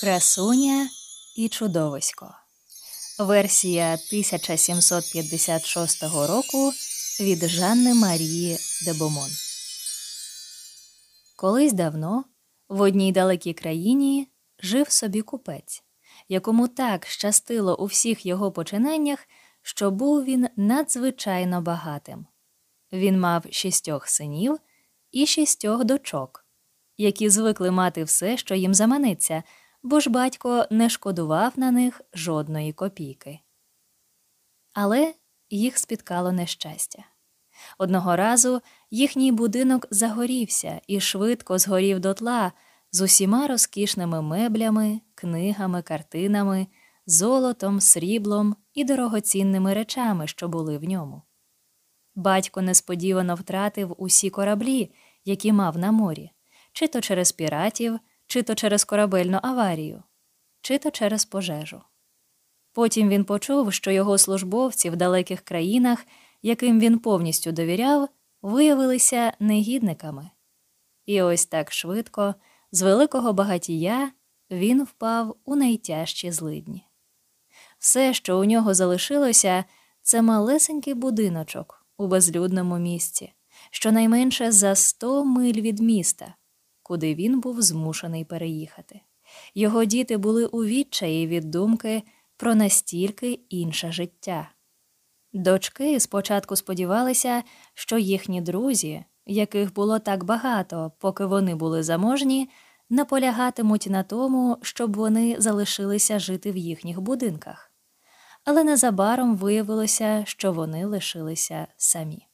Красуня і чудовисько. Версія 1756 року від Жанни Марії де Бомон. Колись давно в одній далекій країні жив собі купець, якому так щастило у всіх його починаннях, що був він надзвичайно багатим. Він мав шістьох синів і шістьох дочок, які звикли мати все, що їм заманеться – бо ж батько не шкодував на них жодної копійки. Але їх спіткало нещастя. Одного разу їхній будинок загорівся і швидко згорів дотла з усіма розкішними меблями, книгами, картинами, золотом, сріблом і дорогоцінними речами, що були в ньому. Батько несподівано втратив усі кораблі, які мав на морі, чи то через піратів, чи то через корабельну аварію, чи то через пожежу. Потім він почув, що його службовці в далеких країнах, яким він повністю довіряв, виявилися негідниками. І ось так швидко, з великого багатія, він впав у найтяжчі злидні. Все, що у нього залишилося, це малесенький будиночок у безлюдному місці, щонайменше за сто миль від міста, куди він був змушений переїхати. Його діти були у відчаї від думки про настільки інше життя. Дочки спочатку сподівалися, що їхні друзі, яких було так багато, поки вони були заможні, наполягатимуть на тому, щоб вони залишилися жити в їхніх будинках. Але незабаром виявилося, що вони лишилися самі.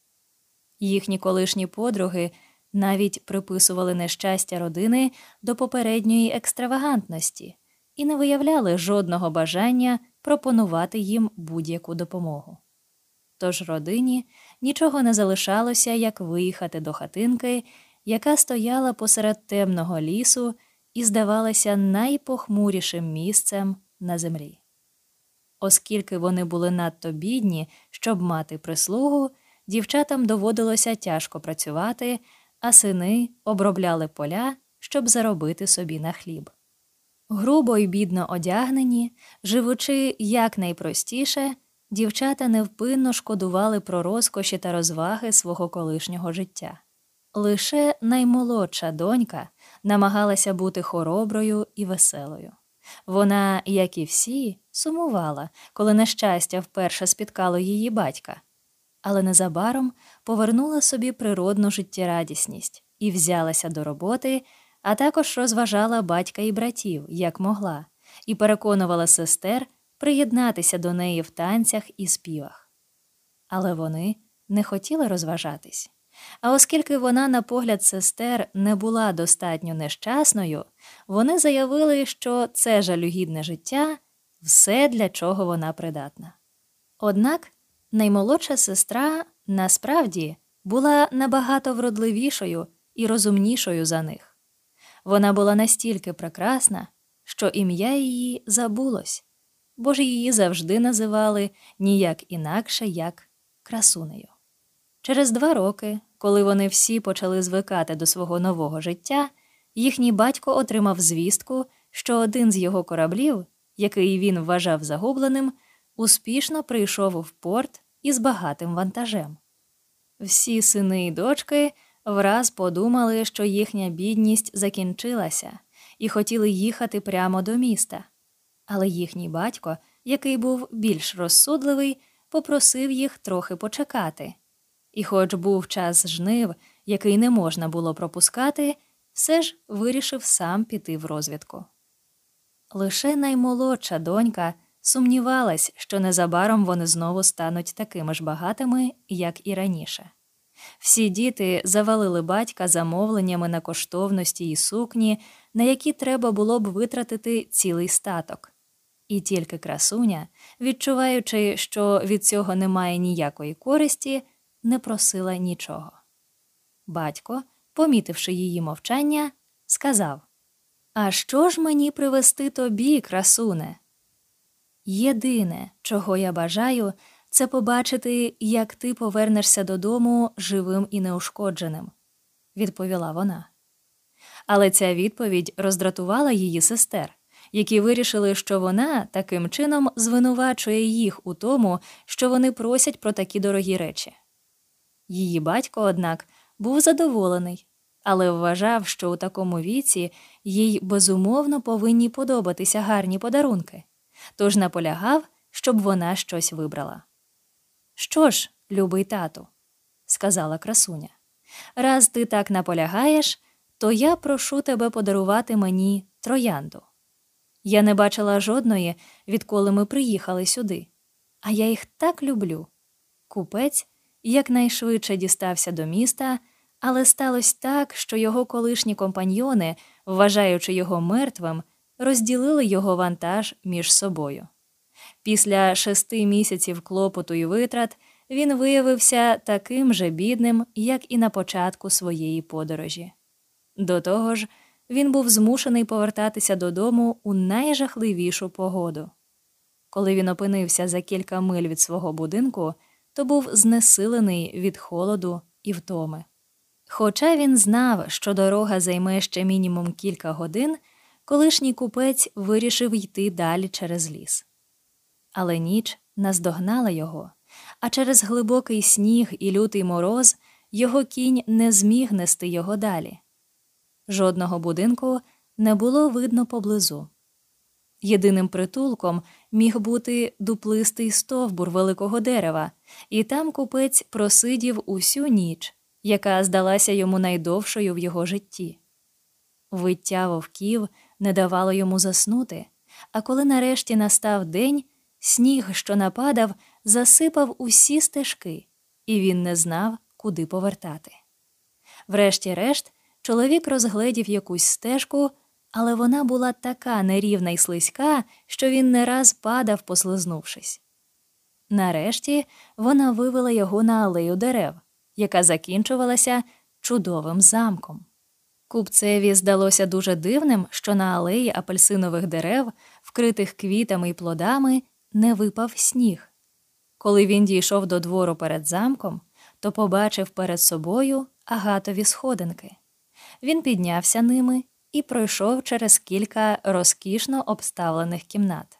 Їхні колишні подруги навіть приписували нещастя родини до попередньої екстравагантності і не виявляли жодного бажання пропонувати їм будь-яку допомогу. Тож родині нічого не залишалося, як виїхати до хатинки, яка стояла посеред темного лісу і здавалася найпохмурішим місцем на землі. Оскільки вони були надто бідні, щоб мати прислугу, дівчатам доводилося тяжко працювати, а сини обробляли поля, щоб заробити собі на хліб. Грубо й бідно одягнені, живучи якнайпростіше, дівчата невпинно шкодували про розкоші та розваги свого колишнього життя. Лише наймолодша донька намагалася бути хороброю і веселою. Вона, як і всі, сумувала, коли нещастя вперше спіткало її батька, але незабаром повернула собі природну життєрадісність і взялася до роботи, а також розважала батька і братів, як могла, і переконувала сестер приєднатися до неї в танцях і співах. Але вони не хотіли розважатись. А оскільки вона, на погляд сестер, не була достатньо нещасною, вони заявили, що це жалюгідне життя все, для чого вона придатна. Однак Наймолодша сестра насправді була набагато вродливішою і розумнішою за них. Вона була настільки прекрасна, що ім'я її забулось, бо ж її завжди називали ніяк інакше, як красунею. Через два роки, коли вони всі почали звикати до свого нового життя, їхній батько отримав звістку, що один з його кораблів, який він вважав загубленим, успішно прийшов в порт із багатим вантажем. Всі сини і дочки враз подумали, що їхня бідність закінчилася, і хотіли їхати прямо до міста. Але їхній батько, який був більш розсудливий, попросив їх трохи почекати. І, хоч був час жнив, який не можна було пропускати, все ж вирішив сам піти в розвідку. Лише наймолодша донька сумнівалась, що незабаром вони знову стануть такими ж багатими, як і раніше. Всі діти завалили батька замовленнями на коштовності і сукні, на які треба було б витратити цілий статок. І тільки красуня, відчуваючи, що від цього немає ніякої користі, не просила нічого. Батько, помітивши її мовчання, сказав А що ж мені привести тобі, красуне? Єдине, чого я бажаю, це побачити, як ти повернешся додому живим і неушкодженим, відповіла вона. Але ця відповідь роздратувала її сестер, які вирішили, що вона таким чином звинувачує їх у тому, що вони просять про такі дорогі речі. Її батько, однак, був задоволений, але вважав, що у такому віці їй безумовно повинні подобатися гарні подарунки, тож наполягав, щоб вона щось вибрала. Що ж, любий тату, сказала красуня, раз ти так наполягаєш, то я прошу тебе подарувати мені троянду. Я не бачила жодної, відколи ми приїхали сюди, а я їх так люблю. Купець якнайшвидше дістався до міста, але сталося так, що його колишні компаньйони, вважаючи його мертвим, розділили його вантаж між собою. Після шести місяців клопоту і витрат він виявився таким же бідним, як і на початку своєї подорожі. До того ж, він був змушений повертатися додому у найжахливішу погоду. Коли він опинився за кілька миль від свого будинку, то був знесилений від холоду і втоми. Хоча він знав, що дорога займе ще мінімум кілька годин, колишній купець вирішив йти далі через ліс. Але ніч наздогнала його, а через глибокий сніг і лютий мороз його кінь не зміг нести його далі. Жодного будинку не було видно поблизу. Єдиним притулком міг бути дуплистий стовбур великого дерева, і там купець просидів усю ніч, яка здалася йому найдовшою в його житті. Виття вовків не давало йому заснути, а коли нарешті настав день, сніг, що нападав, засипав усі стежки, і він не знав, куди повертати. Врешті-решт, чоловік розгледів якусь стежку але вона була така нерівна й слизька, що він не раз падав, послизнувшись. Нарешті вона вивела його на алею дерев, яка закінчувалася чудовим замком. Купцеві здалося дуже дивним, що на алеї апельсинових дерев, вкритих квітами й плодами, не випав сніг. Коли він дійшов до двору перед замком, то побачив перед собою агатові сходинки. Він піднявся ними і пройшов через кілька розкішно обставлених кімнат.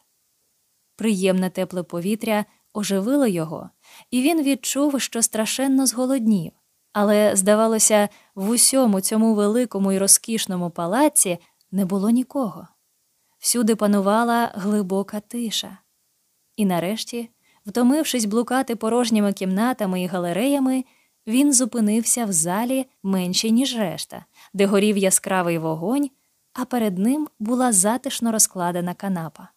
Приємне тепле повітря оживило його, і він відчув, що страшенно зголоднів. Але, здавалося, в усьому цьому великому і розкішному палаці не було нікого. Всюди панувала глибока тиша. І нарешті, втомившись блукати порожніми кімнатами і галереями, він зупинився в залі менше, ніж решта, де горів яскравий вогонь, а перед ним була затишно розкладена канапа.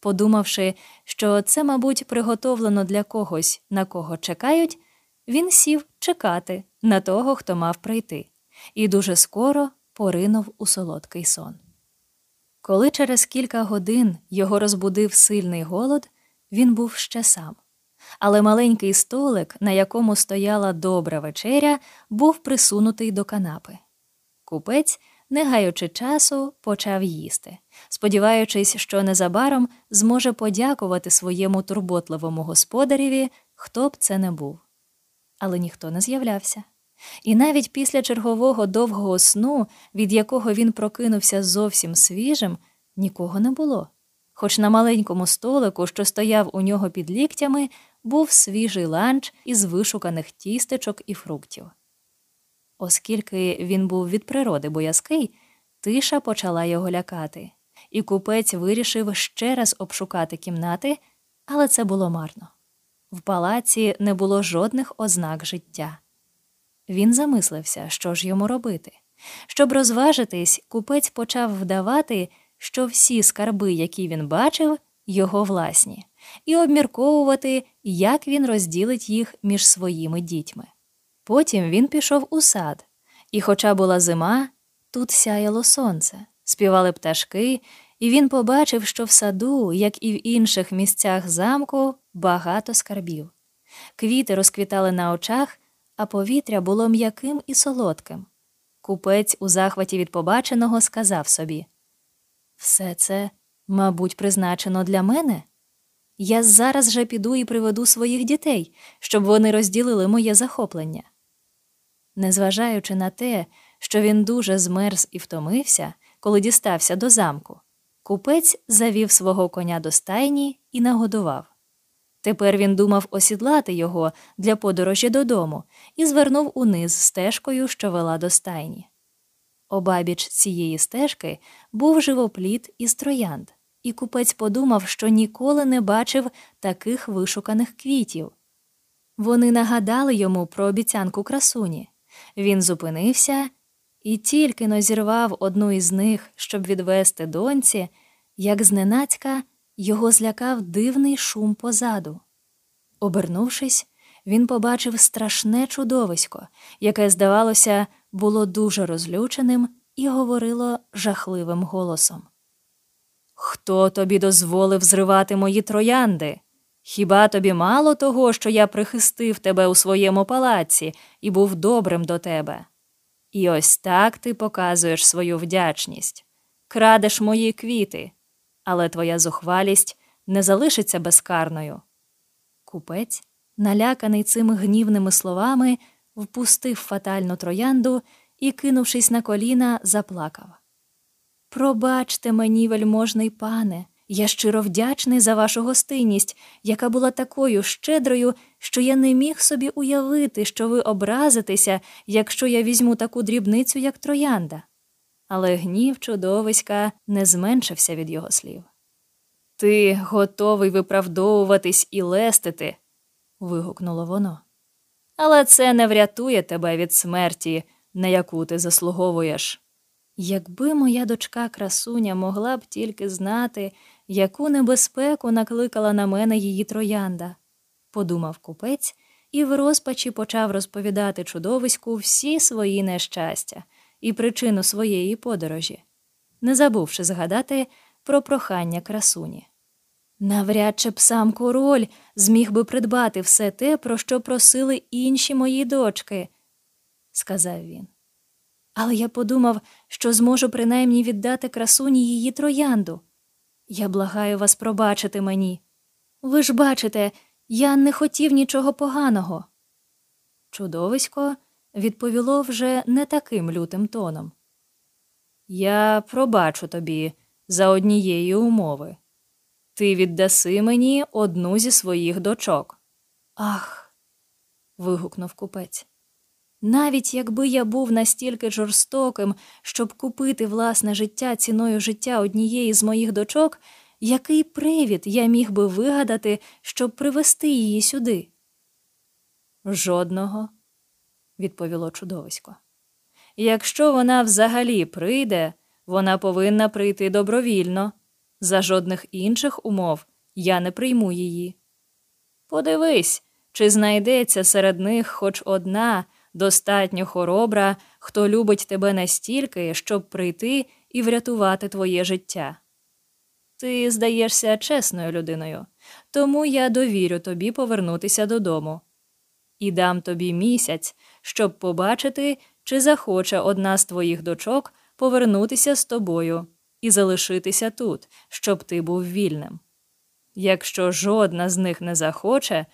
Подумавши, що це, мабуть, приготовлено для когось, на кого чекають, він сів чекати на того, хто мав прийти, і дуже скоро поринув у солодкий сон. Коли через кілька годин його розбудив сильний голод, він був ще сам але маленький столик, на якому стояла добра вечеря, був присунутий до канапи. Купець, не гаючи часу, почав їсти, сподіваючись, що незабаром зможе подякувати своєму турботливому господареві, хто б це не був. Але ніхто не з'являвся. І навіть після чергового довгого сну, від якого він прокинувся зовсім свіжим, нікого не було. Хоч на маленькому столику, що стояв у нього під ліктями, був свіжий ланч із вишуканих тістечок і фруктів. Оскільки він був від природи боязкий, тиша почала його лякати, і купець вирішив ще раз обшукати кімнати, але це було марно. В палаці не було жодних ознак життя. Він замислився, що ж йому робити. Щоб розважитись, купець почав вдавати, що всі скарби, які він бачив, його власні і обмірковувати, як він розділить їх між своїми дітьми. Потім він пішов у сад, і, хоча була зима, тут сяяло сонце, співали пташки, і він побачив, що в саду, як і в інших місцях замку, багато скарбів. Квіти розквітали на очах, а повітря було м'яким і солодким. Купець у захваті від побаченого сказав собі Все це, мабуть, призначено для мене. Я зараз же піду і приведу своїх дітей, щоб вони розділили моє захоплення. Незважаючи на те, що він дуже змерз і втомився, коли дістався до замку, Купець завів свого коня до стайні і нагодував. Тепер він думав осідлати його для подорожі додому і звернув униз стежкою, що вела до стайні. Обабіч цієї стежки був живопліт із троянд, і купець подумав, що ніколи не бачив таких вишуканих квітів. Вони нагадали йому про обіцянку красуні. Він зупинився і тільки но зірвав одну із них, щоб відвести доньці, як зненацька його злякав дивний шум позаду. Обернувшись, він побачив страшне чудовисько, яке, здавалося, було дуже розлюченим і говорило жахливим голосом. Хто тобі дозволив зривати мої троянди? Хіба тобі мало того, що я прихистив тебе у своєму палаці і був добрим до тебе? І ось так ти показуєш свою вдячність, крадеш мої квіти, але твоя зухвалість не залишиться безкарною. Купець, наляканий цими гнівними словами, впустив фатальну троянду і, кинувшись на коліна, заплакав. Пробачте мені, вельможний пане, я щиро вдячний за вашу гостинність, яка була такою щедрою, що я не міг собі уявити, що ви образитеся, якщо я візьму таку дрібницю, як троянда. Але гнів чудовиська не зменшився від його слів. Ти готовий виправдовуватись і лестити, вигукнуло воно. Але це не врятує тебе від смерті, на яку ти заслуговуєш. Якби моя дочка красуня могла б тільки знати, яку небезпеку накликала на мене її троянда, подумав купець і в розпачі почав розповідати чудовиську всі свої нещастя і причину своєї подорожі, не забувши згадати про прохання красуні. Навряд чи б сам король зміг би придбати все те, про що просили інші мої дочки, сказав він. Але я подумав, що зможу принаймні віддати красуні її троянду. Я благаю вас пробачити мені. Ви ж бачите, я не хотів нічого поганого. Чудовисько відповіло вже не таким лютим тоном. Я пробачу тобі за однієї умови. Ти віддаси мені одну зі своїх дочок. Ах. вигукнув купець. Навіть якби я був настільки жорстоким, щоб купити власне життя ціною життя однієї з моїх дочок, який привід я міг би вигадати, щоб привести її сюди? Жодного, відповіло чудовисько. Якщо вона взагалі прийде, вона повинна прийти добровільно. За жодних інших умов я не прийму її. Подивись, чи знайдеться серед них хоч одна достатньо хоробра, хто любить тебе настільки, щоб прийти і врятувати твоє життя. Ти здаєшся чесною людиною, тому я довірю тобі повернутися додому і дам тобі місяць, щоб побачити, чи захоче одна з твоїх дочок повернутися з тобою і залишитися тут, щоб ти був вільним. Якщо жодна з них не захоче,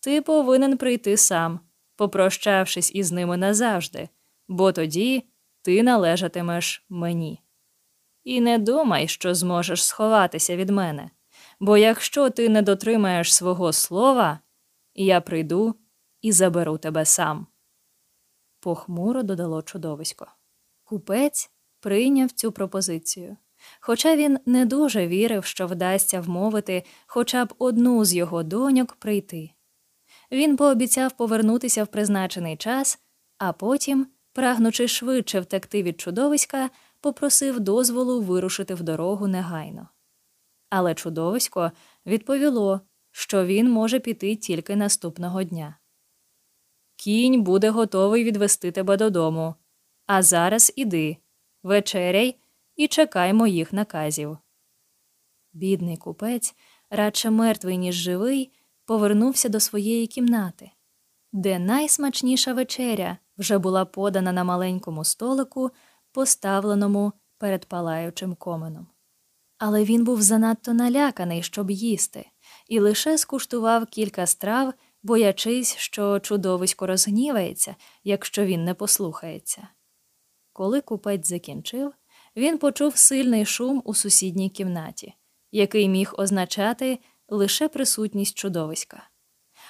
ти повинен прийти сам, попрощавшись із ними назавжди, бо тоді ти належатимеш мені. І не думай, що зможеш сховатися від мене, бо якщо ти не дотримаєш свого слова, я прийду і заберу тебе сам. Похмуро додало чудовисько. Купець прийняв цю пропозицію. Хоча він не дуже вірив, що вдасться вмовити хоча б одну з його доньок прийти. Він пообіцяв повернутися в призначений час, а потім, прагнучи швидше втекти від чудовиська, попросив дозволу вирушити в дорогу негайно. Але чудовисько відповіло, що він може піти тільки наступного дня. Кінь буде готовий відвести тебе додому. А зараз іди, вечеряй і чекай моїх наказів. Бідний купець, радше мертвий, ніж живий, повернувся до своєї кімнати, де найсмачніша вечеря вже була подана на маленькому столику, поставленому перед палаючим коменом. Але він був занадто наляканий, щоб їсти, і лише скуштував кілька страв, боячись, що чудовисько розгнівається, якщо він не послухається. Коли купець закінчив, він почув сильний шум у сусідній кімнаті, який міг означати лише присутність чудовиська.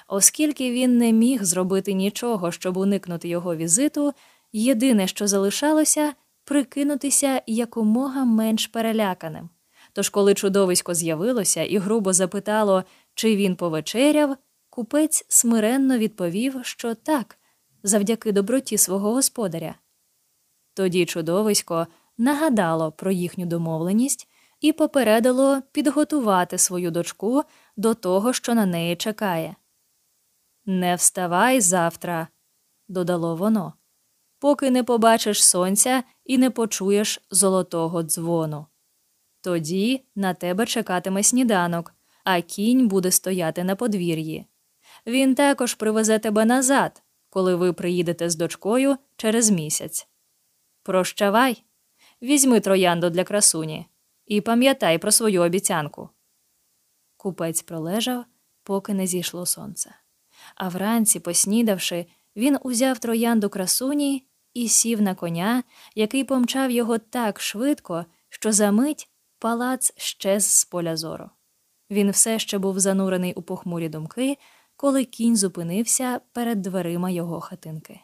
Оскільки він не міг зробити нічого, щоб уникнути його візиту, єдине, що залишалося, прикинутися якомога менш переляканим. Тож, коли чудовисько з'явилося і грубо запитало, чи він повечеряв, купець смиренно відповів, що так, завдяки доброті свого господаря. Тоді чудовисько нагадало про їхню домовленість і попередило підготувати свою дочку до того, що на неї чекає. Не вставай завтра, додало воно, поки не побачиш сонця і не почуєш золотого дзвону. Тоді на тебе чекатиме сніданок, а кінь буде стояти на подвір'ї. Він також привезе тебе назад, коли ви приїдете з дочкою через місяць. Прощавай, візьми троянду для красуні і пам'ятай про свою обіцянку. Купець пролежав, поки не зійшло сонце. А вранці, поснідавши, він узяв троянду красуні і сів на коня, який помчав його так швидко, що за мить палац щез з поля зору. Він все ще був занурений у похмурі думки, коли кінь зупинився перед дверима його хатинки.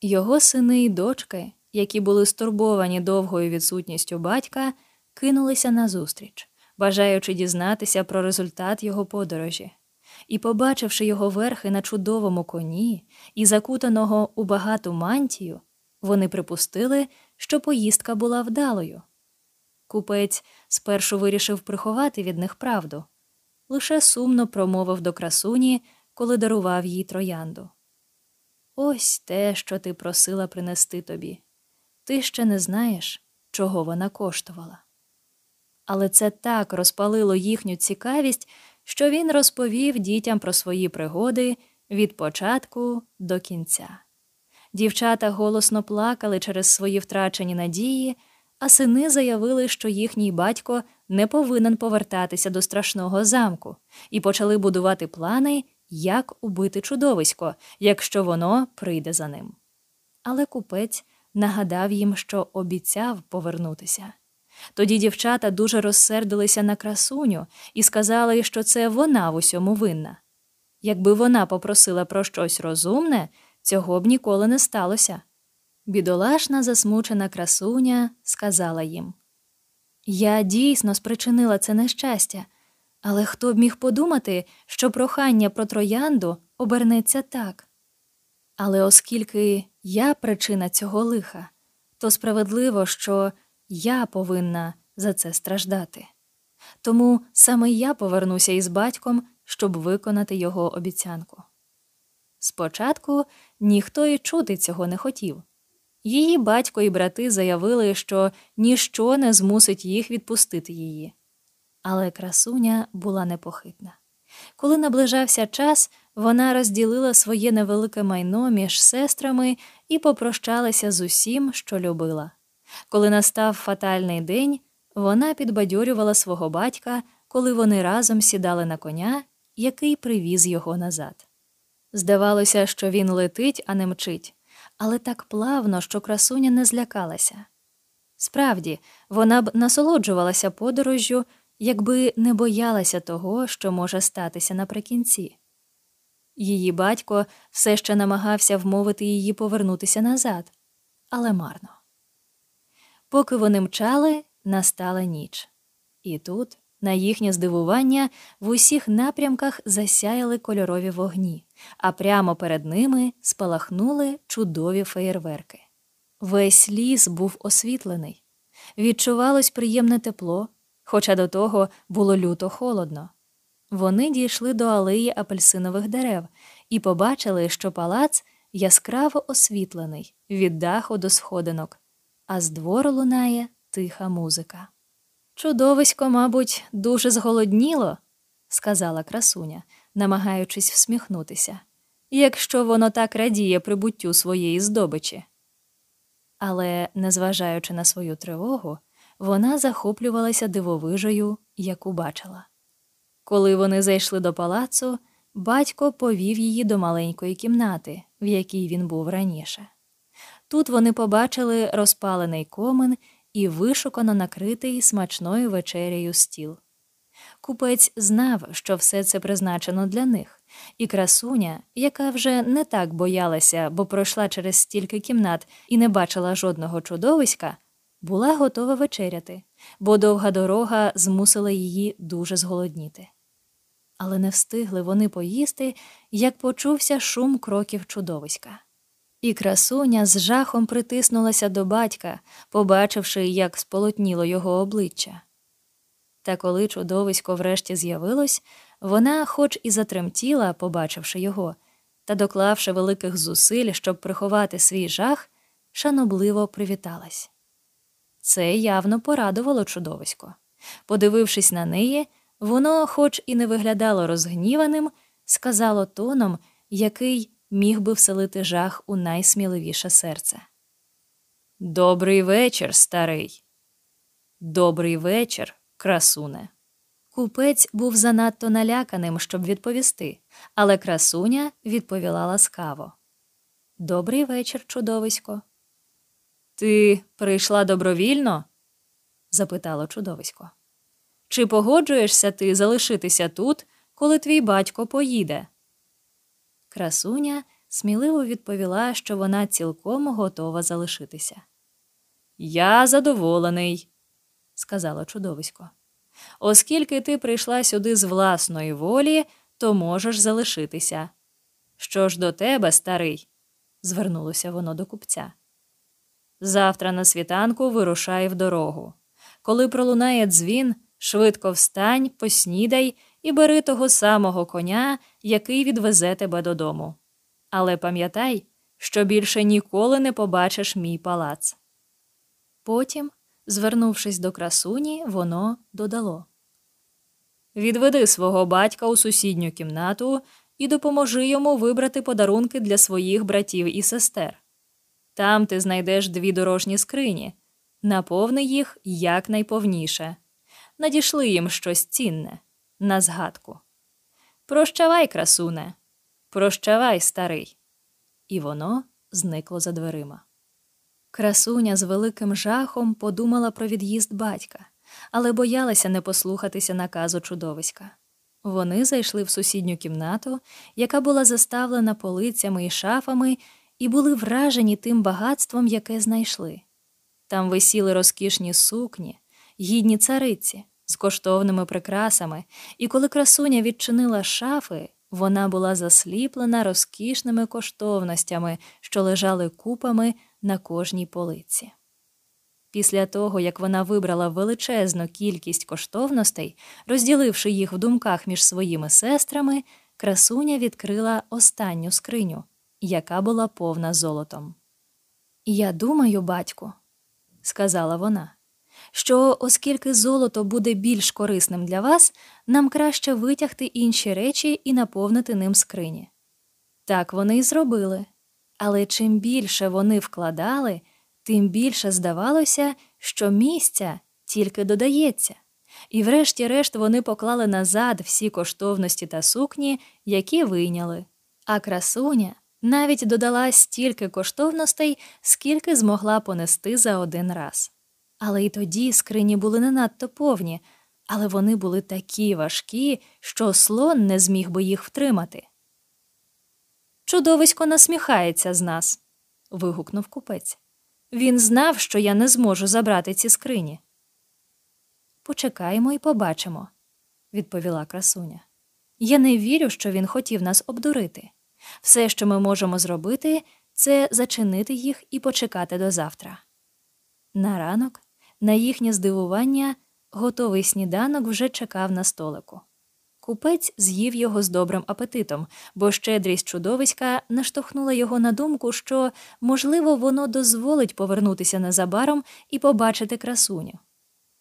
Його сини й дочки, які були стурбовані довгою відсутністю батька, кинулися назустріч, бажаючи дізнатися про результат його подорожі. І, побачивши його верхи на чудовому коні і закутаного у багату мантію, вони припустили, що поїздка була вдалою. Купець спершу вирішив приховати від них правду, лише сумно промовив до красуні, коли дарував їй троянду. Ось те, що ти просила принести тобі. Ти ще не знаєш, чого вона коштувала. Але це так розпалило їхню цікавість, що він розповів дітям про свої пригоди від початку до кінця. Дівчата голосно плакали через свої втрачені надії, а сини заявили, що їхній батько не повинен повертатися до страшного замку, і почали будувати плани, як убити чудовисько, якщо воно прийде за ним. Але купець нагадав їм, що обіцяв повернутися. Тоді дівчата дуже розсердилися на красуню і сказали, що це вона в усьому винна. Якби вона попросила про щось розумне, цього б ніколи не сталося. Бідолашна, засмучена красуня сказала їм Я дійсно спричинила це нещастя, але хто б міг подумати, що прохання про троянду обернеться так. Але оскільки я причина цього лиха, то справедливо, що я повинна за це страждати. Тому саме я повернуся із батьком, щоб виконати його обіцянку. Спочатку ніхто і чути цього не хотів. Її батько і брати заявили, що ніщо не змусить їх відпустити її. Але красуня була непохитна. Коли наближався час, вона розділила своє невелике майно між сестрами і попрощалася з усім, що любила. Коли настав фатальний день, вона підбадьорювала свого батька, коли вони разом сідали на коня, який привіз його назад. Здавалося, що він летить, а не мчить, але так плавно, що красуня не злякалася. Справді, вона б насолоджувалася подорожжю, якби не боялася того, що може статися наприкінці. Її батько все ще намагався вмовити її повернутися назад, але марно. Поки вони мчали, настала ніч, і тут, на їхнє здивування, в усіх напрямках засяяли кольорові вогні, а прямо перед ними спалахнули чудові феєрверки. Весь ліс був освітлений, відчувалось приємне тепло, хоча до того було люто холодно. Вони дійшли до алеї апельсинових дерев і побачили, що палац яскраво освітлений від даху до сходинок а з двору лунає тиха музика. Чудовисько, мабуть, дуже зголодніло, сказала красуня, намагаючись всміхнутися, якщо воно так радіє прибуттю своєї здобичі. Але, незважаючи на свою тривогу, вона захоплювалася дивовижею, яку бачила. Коли вони зайшли до палацу, батько повів її до маленької кімнати, в якій він був раніше. Тут вони побачили розпалений комин і вишукано накритий смачною вечерею стіл. Купець знав, що все це призначено для них, і красуня, яка вже не так боялася, бо пройшла через стільки кімнат і не бачила жодного чудовиська, була готова вечеряти, бо довга дорога змусила її дуже зголодніти. Але не встигли вони поїсти, як почувся шум кроків чудовиська. І красуня з жахом притиснулася до батька, побачивши, як сполотніло його обличчя. Та коли чудовисько врешті з'явилось, вона, хоч і затремтіла, побачивши його, та доклавши великих зусиль, щоб приховати свій жах, шанобливо привіталась. Це явно порадувало чудовисько. Подивившись на неї, воно, хоч і не виглядало розгніваним, сказало тоном, який міг би вселити жах у найсміливіше серце. Добрий вечір, старий. Добрий вечір, красуне. Купець був занадто наляканим, щоб відповісти, але красуня відповіла ласкаво. Добрий вечір, чудовисько. Ти прийшла добровільно? запитало чудовисько. Чи погоджуєшся ти залишитися тут, коли твій батько поїде? Красуня сміливо відповіла, що вона цілком готова залишитися. Я задоволений, сказало чудовисько. Оскільки ти прийшла сюди з власної волі, то можеш залишитися. Що ж до тебе, старий? звернулося воно до купця. Завтра на світанку вирушай в дорогу. Коли пролунає дзвін, швидко встань, поснідай і бери того самого коня, який відвезе тебе додому. Але пам'ятай, що більше ніколи не побачиш мій палац. Потім, звернувшись до красуні, воно додало Відведи свого батька у сусідню кімнату і допоможи йому вибрати подарунки для своїх братів і сестер. Там ти знайдеш дві дорожні скрині, наповни їх якнайповніше, надішли їм щось цінне, на згадку. Прощавай, красуне, прощавай, старий. І воно зникло за дверима. Красуня з великим жахом подумала про від'їзд батька, але боялася не послухатися наказу чудовиська. Вони зайшли в сусідню кімнату, яка була заставлена полицями і шафами, і були вражені тим багатством, яке знайшли. Там висіли розкішні сукні, гідні цариці з коштовними прикрасами, і коли красуня відчинила шафи, вона була засліплена розкішними коштовностями, що лежали купами на кожній полиці. Після того, як вона вибрала величезну кількість коштовностей, розділивши їх в думках між своїми сестрами, красуня відкрила останню скриню, яка була повна золотом. Я думаю, батьку, сказала вона, що оскільки золото буде більш корисним для вас, нам краще витягти інші речі і наповнити ним скрині. Так вони й зробили. Але чим більше вони вкладали, тим більше здавалося, що місця тільки додається, і, врешті-решт, вони поклали назад всі коштовності та сукні, які вийняли. А красуня навіть додала стільки коштовностей, скільки змогла понести за один раз. Але й тоді скрині були не надто повні, але вони були такі важкі, що слон не зміг би їх втримати. Чудовисько насміхається з нас. вигукнув купець. Він знав, що я не зможу забрати ці скрині. Почекаємо і побачимо, відповіла красуня. Я не вірю, що він хотів нас обдурити. Все, що ми можемо зробити, це зачинити їх і почекати до завтра. На ранок, на їхнє здивування, готовий сніданок вже чекав на столику. Купець з'їв його з добрим апетитом, бо щедрість чудовиська наштовхнула його на думку, що, можливо, воно дозволить повернутися незабаром і побачити красуню.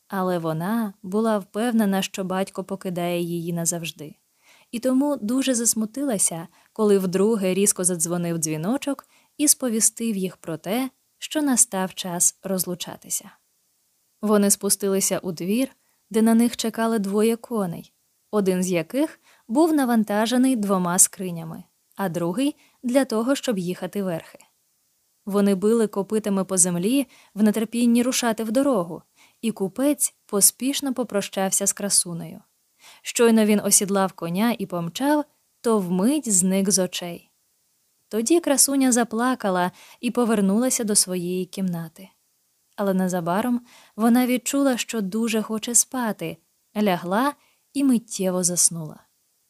Але вона була впевнена, що батько покидає її назавжди, і тому дуже засмутилася, коли вдруге різко задзвонив дзвіночок і сповістив їх про те, що настав час розлучатися. Вони спустилися у двір, де на них чекали двоє коней один з яких був навантажений двома скринями, а другий для того, щоб їхати верхи. Вони били копитами по землі в нетерпінні рушати в дорогу, і купець поспішно попрощався з красунею. Щойно він осідлав коня і помчав, то вмить зник з очей. Тоді красуня заплакала і повернулася до своєї кімнати. Але незабаром вона відчула, що дуже хоче спати, лягла і миттєво заснула.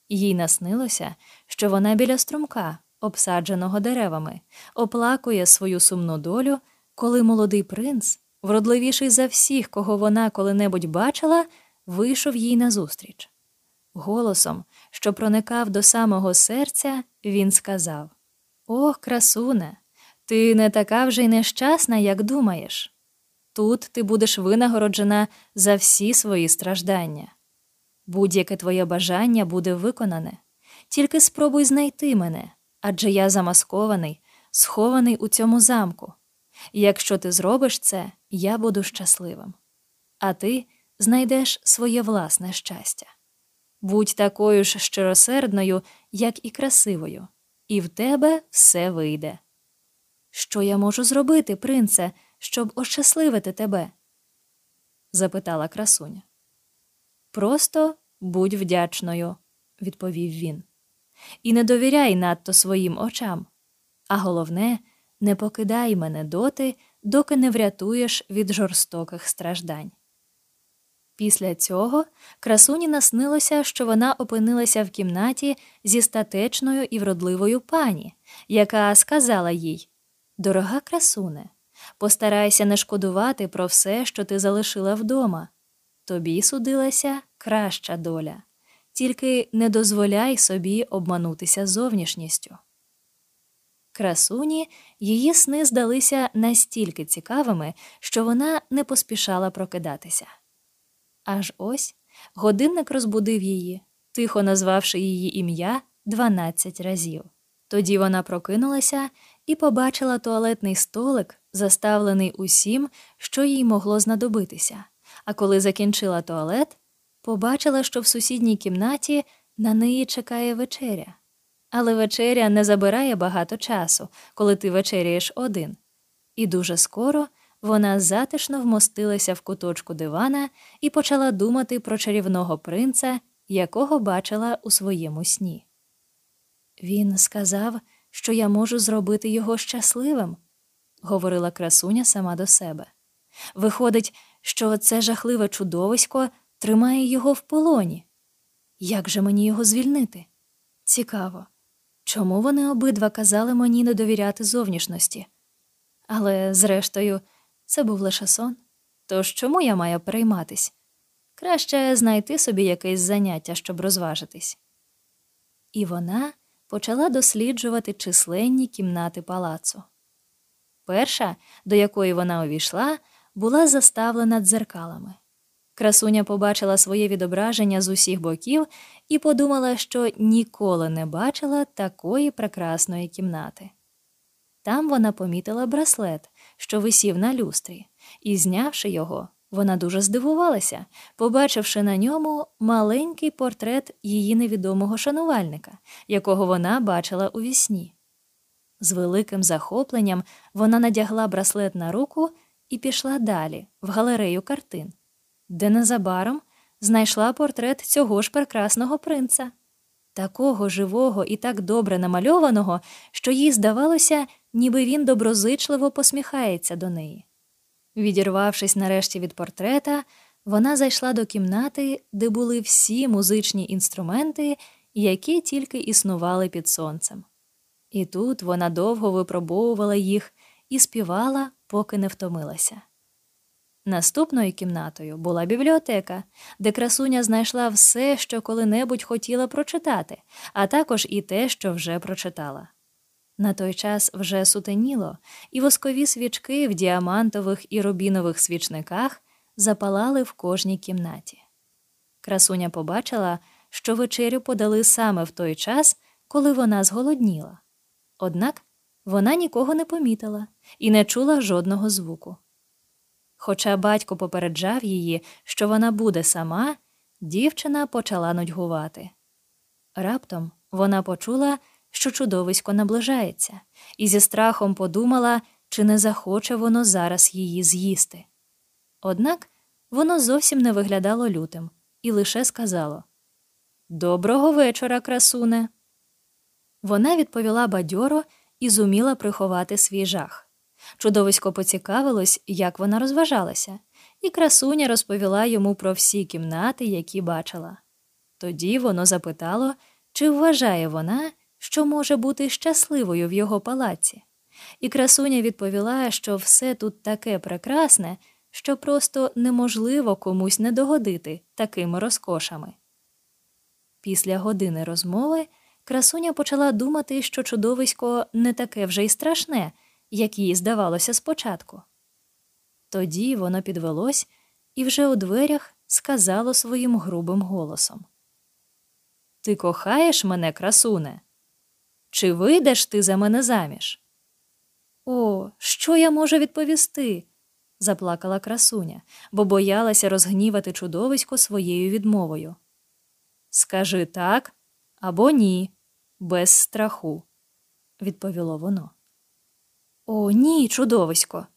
Їй наснилося, що вона біля струмка, обсадженого деревами, оплакує свою сумну долю, коли молодий принц, вродливіший за всіх, кого вона коли-небудь бачила, вийшов їй назустріч. Голосом, що проникав до самого серця, він сказав Ох, красуне, ти не така вже й нещасна, як думаєш. Тут ти будеш винагороджена за всі свої страждання. Будь-яке твоє бажання буде виконане, тільки спробуй знайти мене, адже я замаскований, схований у цьому замку. Якщо ти зробиш це, я буду щасливим. А ти знайдеш своє власне щастя. Будь такою ж щиросердною, як і красивою, і в тебе все вийде. Що я можу зробити, принце, щоб ощасливити тебе? запитала красуня. Просто будь вдячною, відповів він. І не довіряй надто своїм очам. А головне, не покидай мене доти, доки не врятуєш від жорстоких страждань. Після цього красуні наснилося, що вона опинилася в кімнаті зі статечною і вродливою пані, яка сказала їй Дорога красуне, постарайся не шкодувати про все, що ти залишила вдома. Тобі судилася краща доля, тільки не дозволяй собі обманутися зовнішністю. Красуні її сни здалися настільки цікавими, що вона не поспішала прокидатися. Аж ось годинник розбудив її, тихо назвавши її ім'я дванадцять разів. Тоді вона прокинулася і побачила туалетний столик, заставлений усім, що їй могло знадобитися. А коли закінчила туалет, побачила, що в сусідній кімнаті на неї чекає вечеря. Але вечеря не забирає багато часу, коли ти вечеряєш один. І дуже скоро вона затишно вмостилася в куточку дивана і почала думати про чарівного принца, якого бачила у своєму сні. Він сказав, що я можу зробити його щасливим, говорила красуня сама до себе. Виходить, що це жахливе чудовисько тримає його в полоні. Як же мені його звільнити? Цікаво, чому вони обидва казали мені не довіряти зовнішності? Але, зрештою, це був лише сон. Тож чому я маю перейматись? Краще знайти собі якесь заняття, щоб розважитись. І вона почала досліджувати численні кімнати палацу. Перша, до якої вона увійшла, була заставлена дзеркалами. Красуня побачила своє відображення з усіх боків і подумала, що ніколи не бачила такої прекрасної кімнати. Там вона помітила браслет, що висів на люстрі, і, знявши його, вона дуже здивувалася, побачивши на ньому маленький портрет її невідомого шанувальника, якого вона бачила у вісні. З великим захопленням вона надягла браслет на руку і пішла далі, в галерею картин, де незабаром знайшла портрет цього ж прекрасного принца, такого живого і так добре намальованого, що їй здавалося, ніби він доброзичливо посміхається до неї. Відірвавшись нарешті від портрета, вона зайшла до кімнати, де були всі музичні інструменти, які тільки існували під сонцем. І тут вона довго випробовувала їх і співала, поки не втомилася. Наступною кімнатою була бібліотека, де красуня знайшла все, що коли-небудь хотіла прочитати, а також і те, що вже прочитала. На той час вже сутеніло, і воскові свічки в діамантових і рубінових свічниках запалали в кожній кімнаті. Красуня побачила, що вечерю подали саме в той час, коли вона зголодніла. Однак вона нікого не помітила і не чула жодного звуку. Хоча батько попереджав її, що вона буде сама, дівчина почала нудьгувати. Раптом вона почула, що чудовисько наближається, і зі страхом подумала, чи не захоче воно зараз її з'їсти. Однак воно зовсім не виглядало лютим і лише сказало Доброго вечора, красуне. Вона відповіла бадьоро і зуміла приховати свій жах. Чудовисько поцікавилось, як вона розважалася, і красуня розповіла йому про всі кімнати, які бачила. Тоді воно запитало, чи вважає вона, що може бути щасливою в його палаці. І красуня відповіла, що все тут таке прекрасне, що просто неможливо комусь не догодити такими розкошами. Після години розмови красуня почала думати, що чудовисько не таке вже й страшне, як їй здавалося спочатку. Тоді воно підвелось і вже у дверях сказало своїм грубим голосом Ти кохаєш мене, красуне? Чи вийдеш ти за мене заміж? О, що я можу відповісти? заплакала красуня, бо боялася розгнівати чудовисько своєю відмовою. Скажи так або ні, без страху, відповіло воно. О, ні, чудовисько,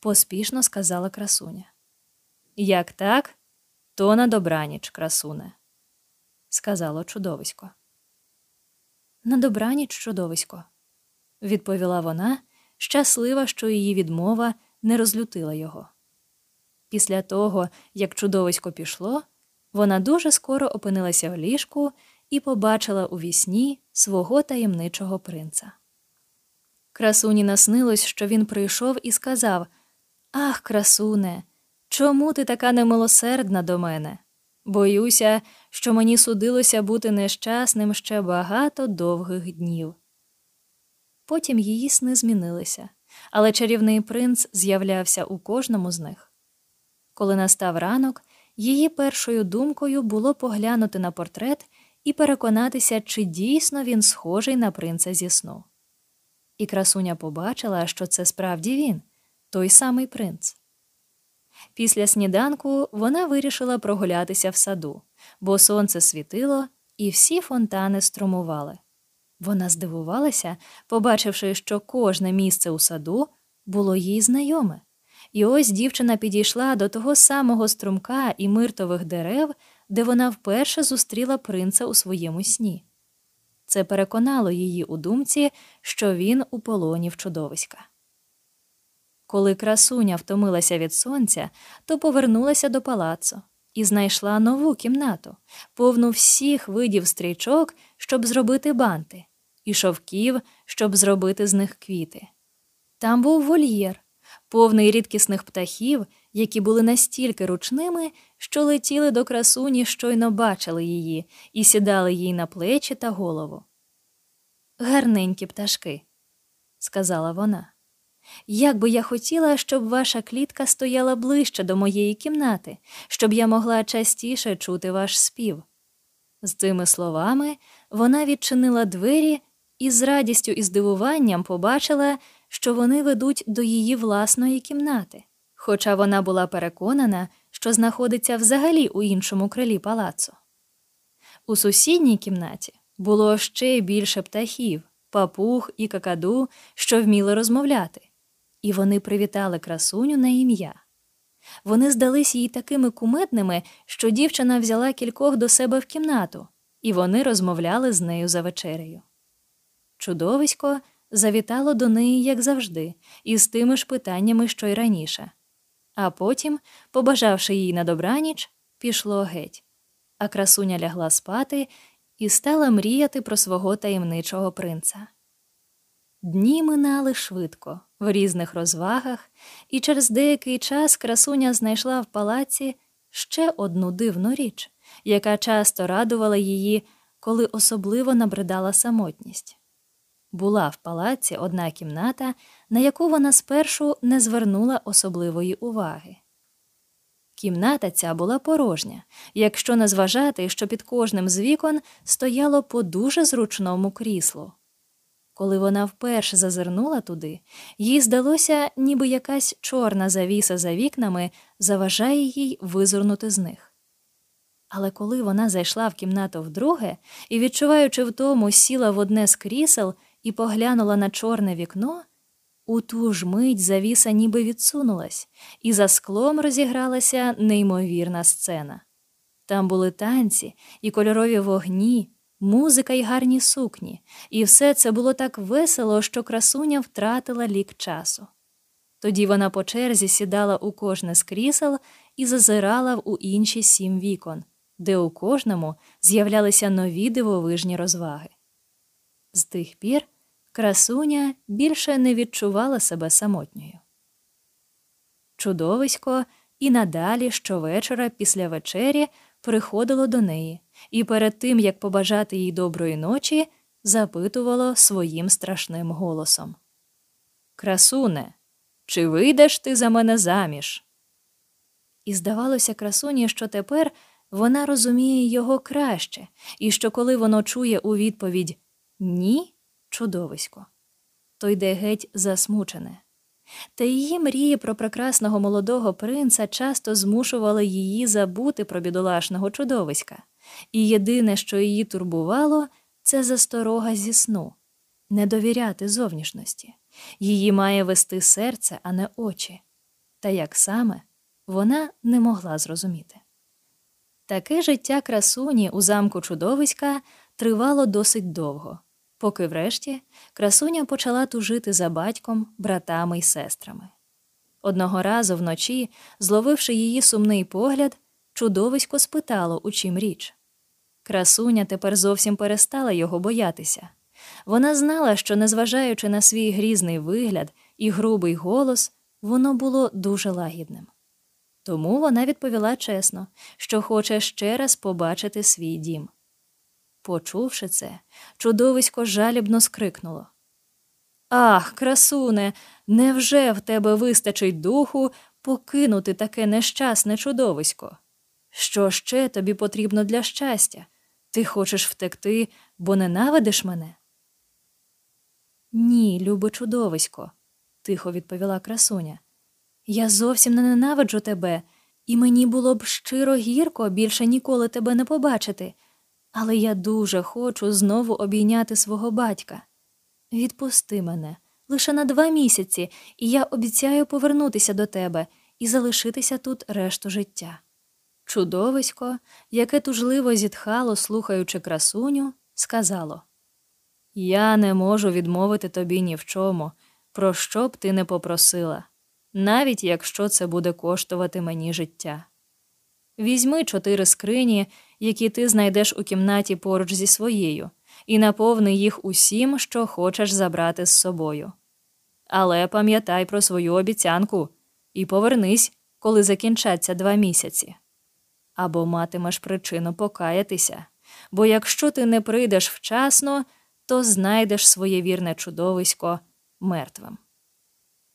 поспішно сказала красуня. Як так, то на добраніч, красуне, сказало чудовисько. На добраніч, чудовисько, відповіла вона, щаслива, що її відмова не розлютила його. Після того, як чудовисько пішло, вона дуже скоро опинилася в ліжку і побачила у вісні свого таємничого принца. Красуні наснилось, що він прийшов і сказав Ах, красуне, чому ти така немилосердна до мене? Боюся, що мені судилося бути нещасним ще багато довгих днів. Потім її сни змінилися, але чарівний принц з'являвся у кожному з них. Коли настав ранок, її першою думкою було поглянути на портрет і переконатися, чи дійсно він схожий на принца зі сну. І красуня побачила, що це справді він, той самий принц. Після сніданку вона вирішила прогулятися в саду, бо сонце світило і всі фонтани струмували. Вона здивувалася, побачивши, що кожне місце у саду було їй знайоме. І ось дівчина підійшла до того самого струмка і миртових дерев, де вона вперше зустріла принца у своєму сні. Це переконало її у думці, що він у полоні в чудовиська. Коли красуня втомилася від сонця, то повернулася до палацу і знайшла нову кімнату, повну всіх видів стрічок, щоб зробити банти, і шовків, щоб зробити з них квіти. Там був вольєр, повний рідкісних птахів, які були настільки ручними, що летіли до красуні, щойно бачили її, і сідали їй на плечі та голову. Гарненькі пташки, сказала вона. Як би я хотіла, щоб ваша клітка стояла ближче до моєї кімнати, щоб я могла частіше чути ваш спів. З цими словами вона відчинила двері і з радістю і здивуванням побачила, що вони ведуть до її власної кімнати, хоча вона була переконана, що знаходиться взагалі у іншому крилі палацу. У сусідній кімнаті було ще більше птахів, папуг і какаду, що вміли розмовляти і вони привітали красуню на ім'я. Вони здались їй такими кумедними, що дівчина взяла кількох до себе в кімнату, і вони розмовляли з нею за вечерею. Чудовисько завітало до неї, як завжди, із тими ж питаннями, що й раніше, а потім, побажавши їй на добраніч, пішло геть, а красуня лягла спати і стала мріяти про свого таємничого принца. Дні минали швидко, в різних розвагах, і через деякий час красуня знайшла в палаці ще одну дивну річ, яка часто радувала її, коли особливо набридала самотність. Була в палаці одна кімната, на яку вона спершу не звернула особливої уваги. Кімната ця була порожня, якщо не зважати, що під кожним з вікон стояло по дуже зручному кріслу. Коли вона вперше зазирнула туди, їй здалося, ніби якась чорна завіса за вікнами заважає їй визирнути з них. Але коли вона зайшла в кімнату вдруге і, відчуваючи втому, сіла в одне з крісел і поглянула на чорне вікно, У ту ж мить завіса ніби відсунулась, і за склом розігралася неймовірна сцена. Там були танці і кольорові вогні, музика й гарні сукні, і все це було так весело, що красуня втратила лік часу. Тоді вона по черзі сідала у кожне з крісел і зазирала у інші сім вікон, де у кожному з'являлися нові дивовижні розваги. З тих пір красуня більше не відчувала себе самотньою. Чудовисько і надалі щовечора після вечері приходило до неї і перед тим, як побажати їй доброї ночі, запитувало своїм страшним голосом Красуне, чи вийдеш ти за мене заміж? І здавалося красуні, що тепер вона розуміє його краще, і що коли воно чує у відповідь ні, чудовисько, то йде геть засмучене. Та її мрії про прекрасного молодого принца часто змушували її забути про бідолашного чудовиська, і єдине, що її турбувало, це засторога зі сну, не довіряти зовнішності. Її має вести серце, а не очі. Та як саме вона не могла зрозуміти. Таке життя красуні у замку чудовиська тривало досить довго поки врешті красуня почала тужити за батьком, братами й сестрами. Одного разу вночі, зловивши її сумний погляд, чудовисько спитало, у чим річ. Красуня тепер зовсім перестала його боятися. Вона знала, що, незважаючи на свій грізний вигляд і грубий голос, воно було дуже лагідним. Тому вона відповіла чесно, що хоче ще раз побачити свій дім. Почувши це, чудовисько жалібно скрикнуло. Ах, красуне, невже в тебе вистачить духу покинути таке нещасне чудовисько? Що ще тобі потрібно для щастя? Ти хочеш втекти, бо ненавидиш мене? Ні, любе чудовисько, тихо відповіла красуня. Я зовсім не ненавиджу тебе, і мені було б щиро гірко більше ніколи тебе не побачити але я дуже хочу знову обійняти свого батька. Відпусти мене лише на два місяці, і я обіцяю повернутися до тебе і залишитися тут решту життя. Чудовисько, яке тужливо зітхало, слухаючи красуню, сказало Я не можу відмовити тобі ні в чому, про що б ти не попросила, навіть якщо це буде коштувати мені життя. Візьми чотири скрині які ти знайдеш у кімнаті поруч зі своєю, і наповни їх усім, що хочеш забрати з собою. Але пам'ятай про свою обіцянку і повернись, коли закінчаться два місяці. Або матимеш причину покаятися, бо якщо ти не прийдеш вчасно, то знайдеш своє вірне чудовисько мертвим.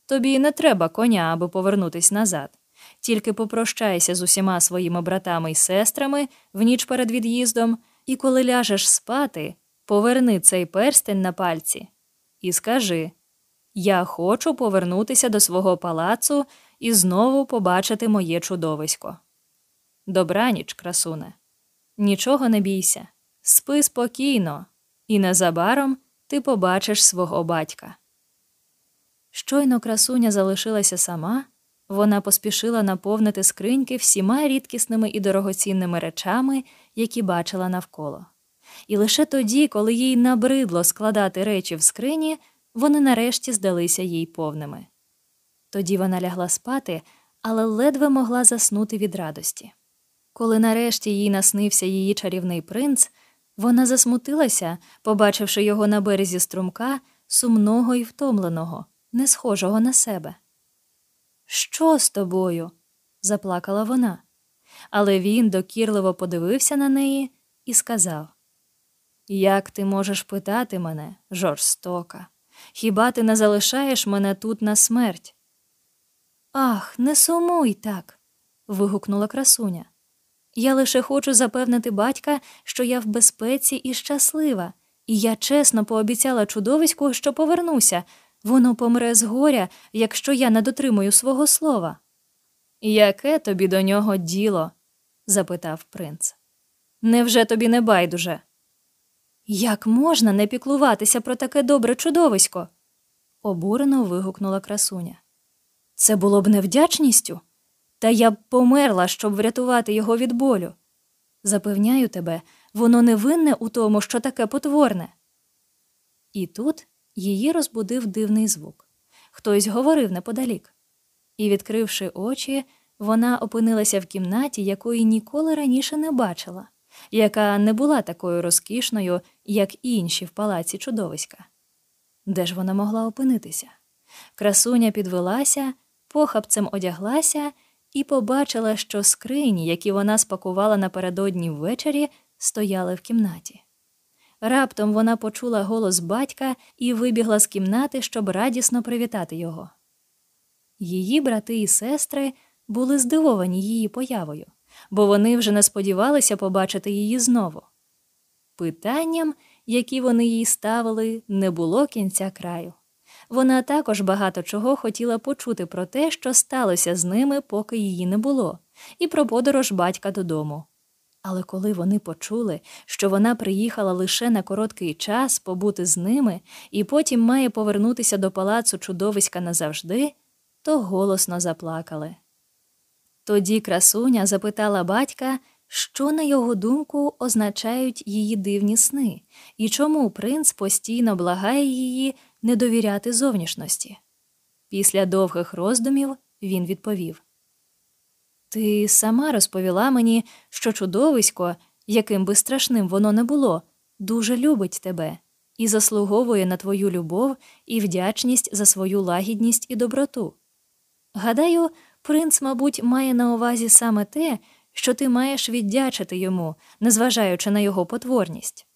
Тобі не треба коня, аби повернутись назад. Тільки попрощайся з усіма своїми братами й сестрами в ніч перед від'їздом, і коли ляжеш спати, поверни цей перстень на пальці і скажи Я хочу повернутися до свого палацу і знову побачити моє чудовисько. Добраніч, красуне, нічого не бійся, спи спокійно, і незабаром ти побачиш свого батька. Щойно красуня залишилася сама. Вона поспішила наповнити скриньки всіма рідкісними і дорогоцінними речами, які бачила навколо. І лише тоді, коли їй набридло складати речі в скрині, вони нарешті здалися їй повними. Тоді вона лягла спати, але ледве могла заснути від радості. Коли нарешті їй наснився її чарівний принц, вона засмутилася, побачивши його на березі струмка, сумного і втомленого, не схожого на себе. Що з тобою? заплакала вона. Але він докірливо подивився на неї і сказав: Як ти можеш питати мене, жорстока? Хіба ти не залишаєш мене тут на смерть? Ах, не сумуй так. вигукнула красуня. Я лише хочу запевнити батька, що я в безпеці і щаслива, і я чесно пообіцяла чудовиську, що повернуся, Воно помре з горя, якщо я не дотримую свого слова. Яке тобі до нього діло? запитав принц. Невже тобі не байдуже? Як можна не піклуватися про таке добре чудовисько? обурено вигукнула красуня. Це було б невдячністю? Та я б померла, щоб врятувати його від болю. Запевняю тебе, воно не винне у тому, що таке потворне. І тут її розбудив дивний звук. Хтось говорив неподалік. І, відкривши очі, вона опинилася в кімнаті, якої ніколи раніше не бачила, яка не була такою розкішною, як інші в палаці чудовиська. Де ж вона могла опинитися? Красуня підвелася, похапцем одяглася і побачила, що скрині, які вона спакувала напередодні ввечері, стояли в кімнаті. Раптом вона почула голос батька і вибігла з кімнати, щоб радісно привітати його. Її брати і сестри були здивовані її появою, бо вони вже не сподівалися побачити її знову. Питанням, які вони їй ставили, не було кінця краю. Вона також багато чого хотіла почути про те, що сталося з ними, поки її не було, і про подорож батька додому. Але коли вони почули, що вона приїхала лише на короткий час побути з ними і потім має повернутися до палацу чудовиська назавжди, то голосно заплакали. Тоді красуня запитала батька, що, на його думку, означають її дивні сни, і чому принц постійно благає її не довіряти зовнішності. Після довгих роздумів він відповів Ти сама розповіла мені, що чудовисько, яким би страшним воно не було, дуже любить тебе і заслуговує на твою любов і вдячність за свою лагідність і доброту. Гадаю, принц, мабуть, має на увазі саме те, що ти маєш віддячити йому, незважаючи на його потворність.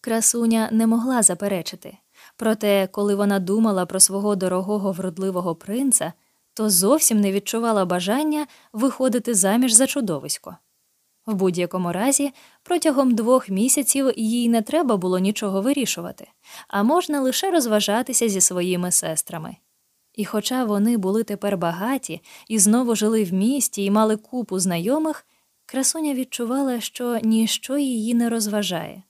Красуня не могла заперечити, проте, коли вона думала про свого дорогого вродливого принца, то зовсім не відчувала бажання виходити заміж за чудовисько. В будь-якому разі, протягом двох місяців їй не треба було нічого вирішувати, а можна лише розважатися зі своїми сестрами. І хоча вони були тепер багаті і знову жили в місті і мали купу знайомих, красуня відчувала, що ніщо її не розважає.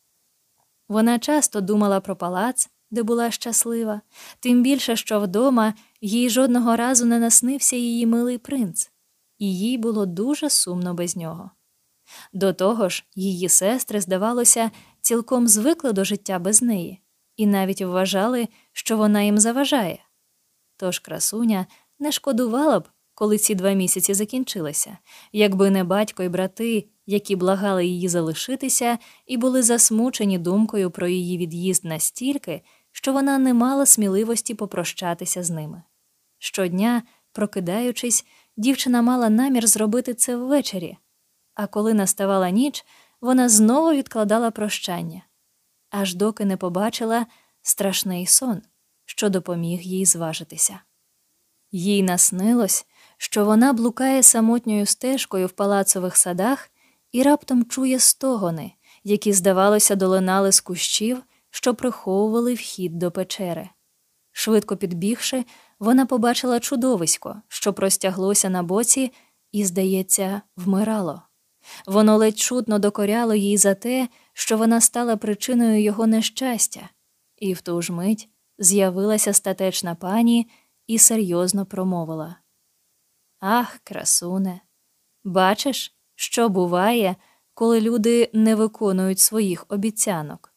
Вона часто думала про палац, де була щаслива, тим більше, що вдома їй жодного разу не наснився її милий принц, і їй було дуже сумно без нього. До того ж, її сестри, здавалося, цілком звикли до життя без неї, і навіть вважали, що вона їм заважає. Тож красуня не шкодувала б, коли ці два місяці закінчилися, якби не батько і брати, які благали її залишитися, і були засмучені думкою про її від'їзд настільки, що вона не мала сміливості попрощатися з ними. Щодня, прокидаючись, дівчина мала намір зробити це ввечері, а коли наставала ніч, вона знову відкладала прощання, аж доки не побачила страшний сон що допоміг їй зважитися. Їй наснилось, що вона блукає самотньою стежкою в палацових садах і раптом чує стогони, які, здавалося, долинали з кущів, що приховували вхід до печери. Швидко підбігши, вона побачила чудовисько, що простяглося на боці, і, здається, вмирало. Воно ледь чутно докоряло їй за те, що вона стала причиною його нещастя, і в ту ж мить з'явилася статечна пані і серйозно промовила Ах, красуне, бачиш, що буває, коли люди не виконують своїх обіцянок.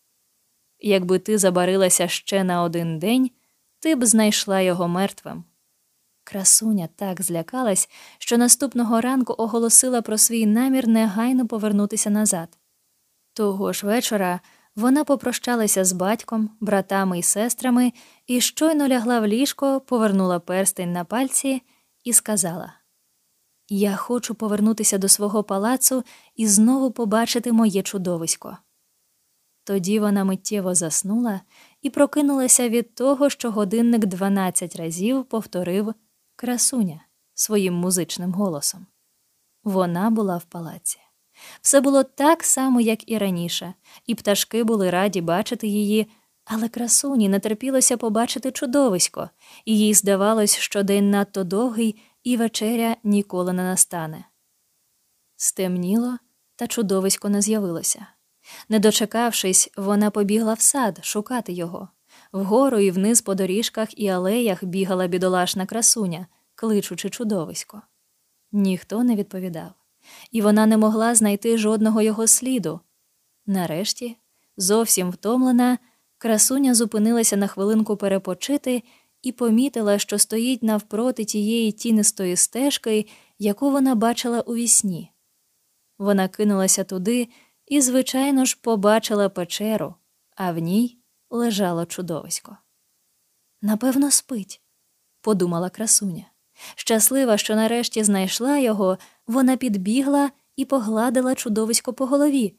Якби ти забарилася ще на один день, ти б знайшла його мертвим. Красуня так злякалась, що наступного ранку оголосила про свій намір негайно повернутися назад. Того ж вечора вона попрощалася з батьком, братами і сестрами і щойно лягла в ліжко, повернула перстень на пальці і сказала: Я хочу повернутися до свого палацу і знову побачити моє чудовисько. Тоді вона миттєво заснула і прокинулася від того, що годинник дванадцять разів повторив красуня своїм музичним голосом. Вона була в палаці. Все було так само, як і раніше, і пташки були раді бачити її, але красуні не терпілося побачити чудовисько, і їй здавалось, що день надто довгий і вечеря ніколи не настане. Стемніло, та чудовисько не з'явилося. Не дочекавшись, вона побігла в сад шукати його, вгору і вниз по доріжках і алеях бігала бідолашна красуня, кличучи чудовисько. Ніхто не відповідав, і вона не могла знайти жодного його сліду. Нарешті, зовсім втомлена, красуня зупинилася на хвилинку перепочити і помітила, що стоїть навпроти тієї тінистої стежки, яку вона бачила у вісні. Вона кинулася туди і, звичайно ж, побачила печеру, а в ній лежало чудовисько. Напевно, спить, подумала красуня. Щаслива, що нарешті знайшла його, вона підбігла і погладила чудовисько по голові,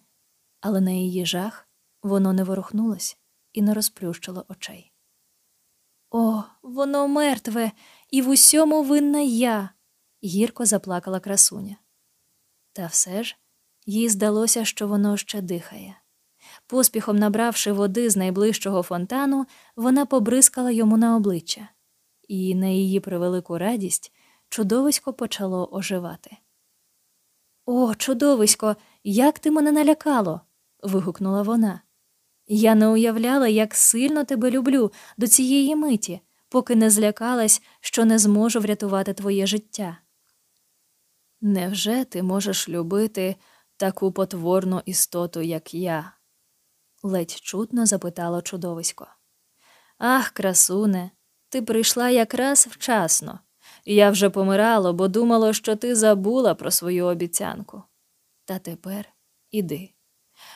але на її жах воно не ворухнулось і не розплющило очей. О, воно мертве, і в усьому винна я, гірко заплакала красуня. Та все ж їй здалося, що воно ще дихає. Поспіхом набравши води з найближчого фонтану, вона побризкала йому на обличчя, і, на її превелику радість, чудовисько почало оживати. О, чудовисько, як ти мене налякало. вигукнула вона. Я не уявляла, як сильно тебе люблю до цієї миті, поки не злякалась, що не зможу врятувати твоє життя. Невже ти можеш любити таку потворну істоту, як я? ледь чутно запитало чудовисько. Ах, красуне, ти прийшла якраз вчасно. Я вже помирало, бо думало, що ти забула про свою обіцянку. Та тепер іди.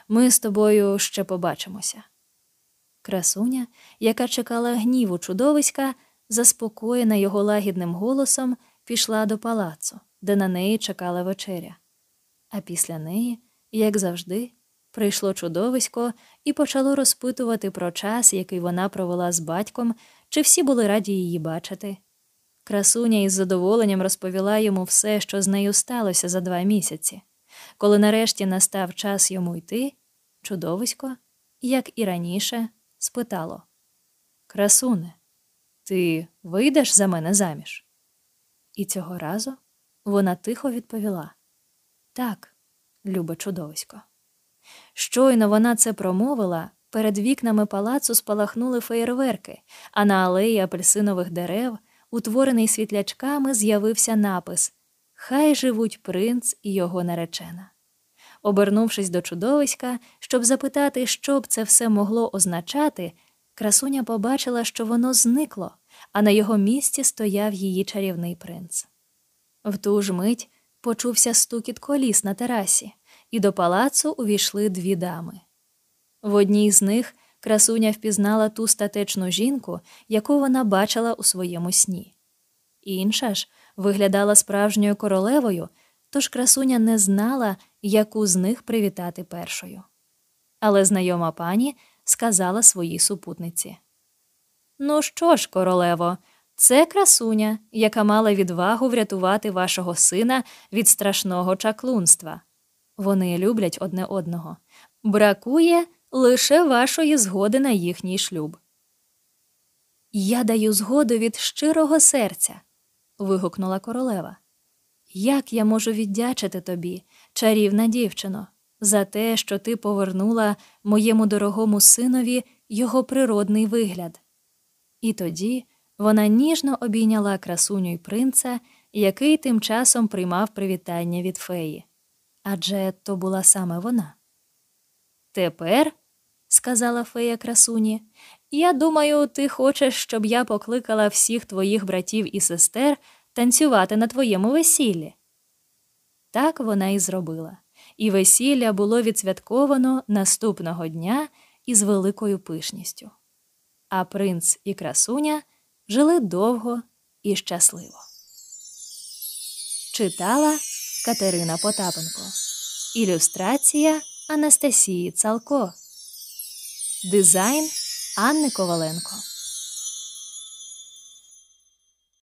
Ми з тобою ще побачимося. Красуня, яка чекала гніву чудовиська, заспокоєна його лагідним голосом, пішла до палацу, де на неї чекала вечеря. А після неї, як завжди, прийшло чудовисько і почало розпитувати про час, який вона провела з батьком, чи всі були раді її бачити. Красуня із задоволенням розповіла йому все, що з нею сталося за два місяці. Коли нарешті настав час йому йти, чудовисько, як і раніше, спитало Красуне, ти вийдеш за мене заміж? І цього разу вона тихо відповіла Так, любе чудовисько. Щойно вона це промовила, перед вікнами палацу спалахнули феєрверки, а на алеї апельсинових дерев, утворений світлячками, з'явився напис Хай живуть принц і його наречена. Обернувшись до чудовиська, щоб запитати, що б це все могло означати, красуня побачила, що воно зникло, а на його місці стояв її чарівний принц. В ту ж мить почувся стукіт коліс на терасі, і до палацу увійшли дві дами. В одній з них красуня впізнала ту статечну жінку, яку вона бачила у своєму сні. Інша ж виглядала справжньою королевою, тож красуня не знала, яку з них привітати першою. Але знайома пані сказала своїй супутниці Ну що ж, королево, це красуня, яка мала відвагу врятувати вашого сина від страшного чаклунства. Вони люблять одне одного. Бракує лише вашої згоди на їхній шлюб. Я даю згоду від щирого серця. вигукнула королева. Як я можу віддячити тобі, чарівна дівчино, за те, що ти повернула моєму дорогому синові його природний вигляд? І тоді вона ніжно обійняла красуню й принца, який тим часом приймав привітання від феї. Адже то була саме вона. Тепер, сказала фея красуні, я думаю, ти хочеш, щоб я покликала всіх твоїх братів і сестер танцювати на твоєму весіллі. Так вона і зробила, і весілля було відсвятковано наступного дня із великою пишністю. А принц і красуня жили довго і щасливо. Читала Катерина Потапенко. Ілюстрація Анастасії Цалко. Дизайн Анни Коваленко